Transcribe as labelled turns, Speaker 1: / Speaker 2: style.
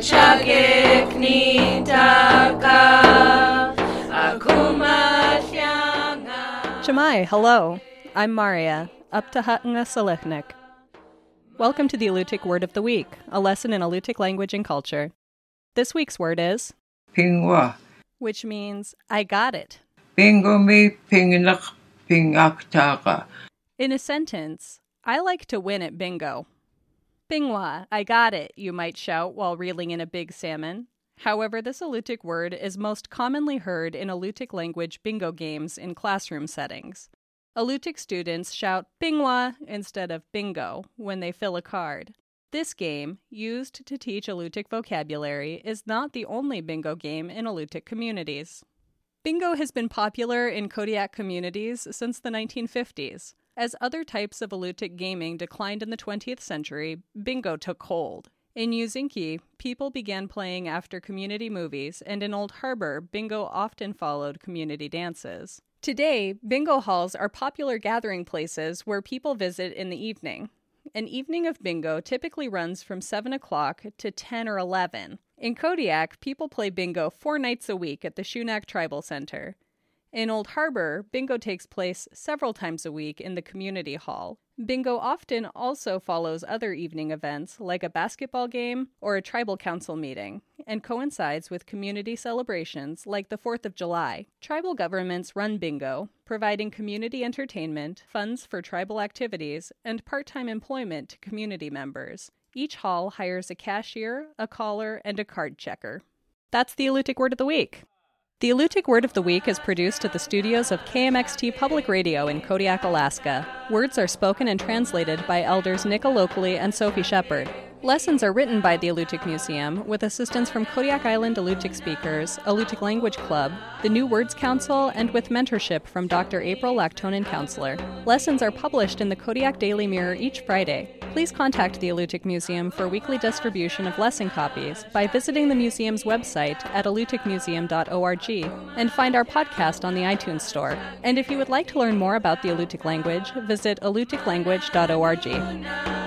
Speaker 1: Chake nitaka Akumatyanga
Speaker 2: Shemai, hello. I'm Maria, up to Hatanga. Welcome to the Alutiiq Word of the Week, a lesson in Alutiiq language and culture. This week's word is,
Speaker 3: Pingwa.
Speaker 2: which means I got it.
Speaker 3: Bingo me pinginak pingaktaka.
Speaker 2: In a sentence, I like to win at bingo. Bingwa, I got it, you might shout while reeling in a big salmon. However, this Alutiiq word is most commonly heard in Alutiiq language bingo games in classroom settings. Alutiiq students shout bingwa instead of bingo when they fill a card. This game, used to teach Alutiiq vocabulary, is not the only bingo game in Alutiiq communities. Bingo has been popular in Kodiak communities since the 1950s. As other types of Alutiiq gaming declined in the 20th century, bingo took hold. In Ouzinkie, people began playing after community movies, and in Old Harbor, bingo often followed community dances. Today, bingo halls are popular gathering places where people visit in the evening. An evening of bingo typically runs from 7 o'clock to 10 or 11. In Kodiak, people play bingo four nights a week at the Shunak Tribal Center. In Old Harbor, bingo takes place several times a week in the community hall. Bingo often also follows other evening events like a basketball game or a tribal council meeting and coincides with community celebrations like the 4th of July. Tribal governments run bingo, providing community entertainment, funds for tribal activities, and part time employment to community members. Each hall hires a cashier, a caller, and a card checker. That's the Alutiiq Word of the Week. The Alutiiq Word of the Week is produced at the studios of KMXT Public Radio in Kodiak, Alaska. Words are spoken and translated by elders Locally and Sophie Shepherd. Lessons are written by the Alutiiq Museum with assistance from Kodiak Island Alutiiq speakers, Alutiiq Language Club, the New Words Council, and with mentorship from Dr. April Laktonen Counceller. Lessons are published in the Kodiak Daily Mirror each Friday please contact the Alutiiq Museum for weekly distribution of lesson copies by visiting the museum's website at alutiiqmuseum.org and find our podcast on the iTunes Store. And if you would like to learn more about the Alutiiq language, visit alutiiqlanguage.org.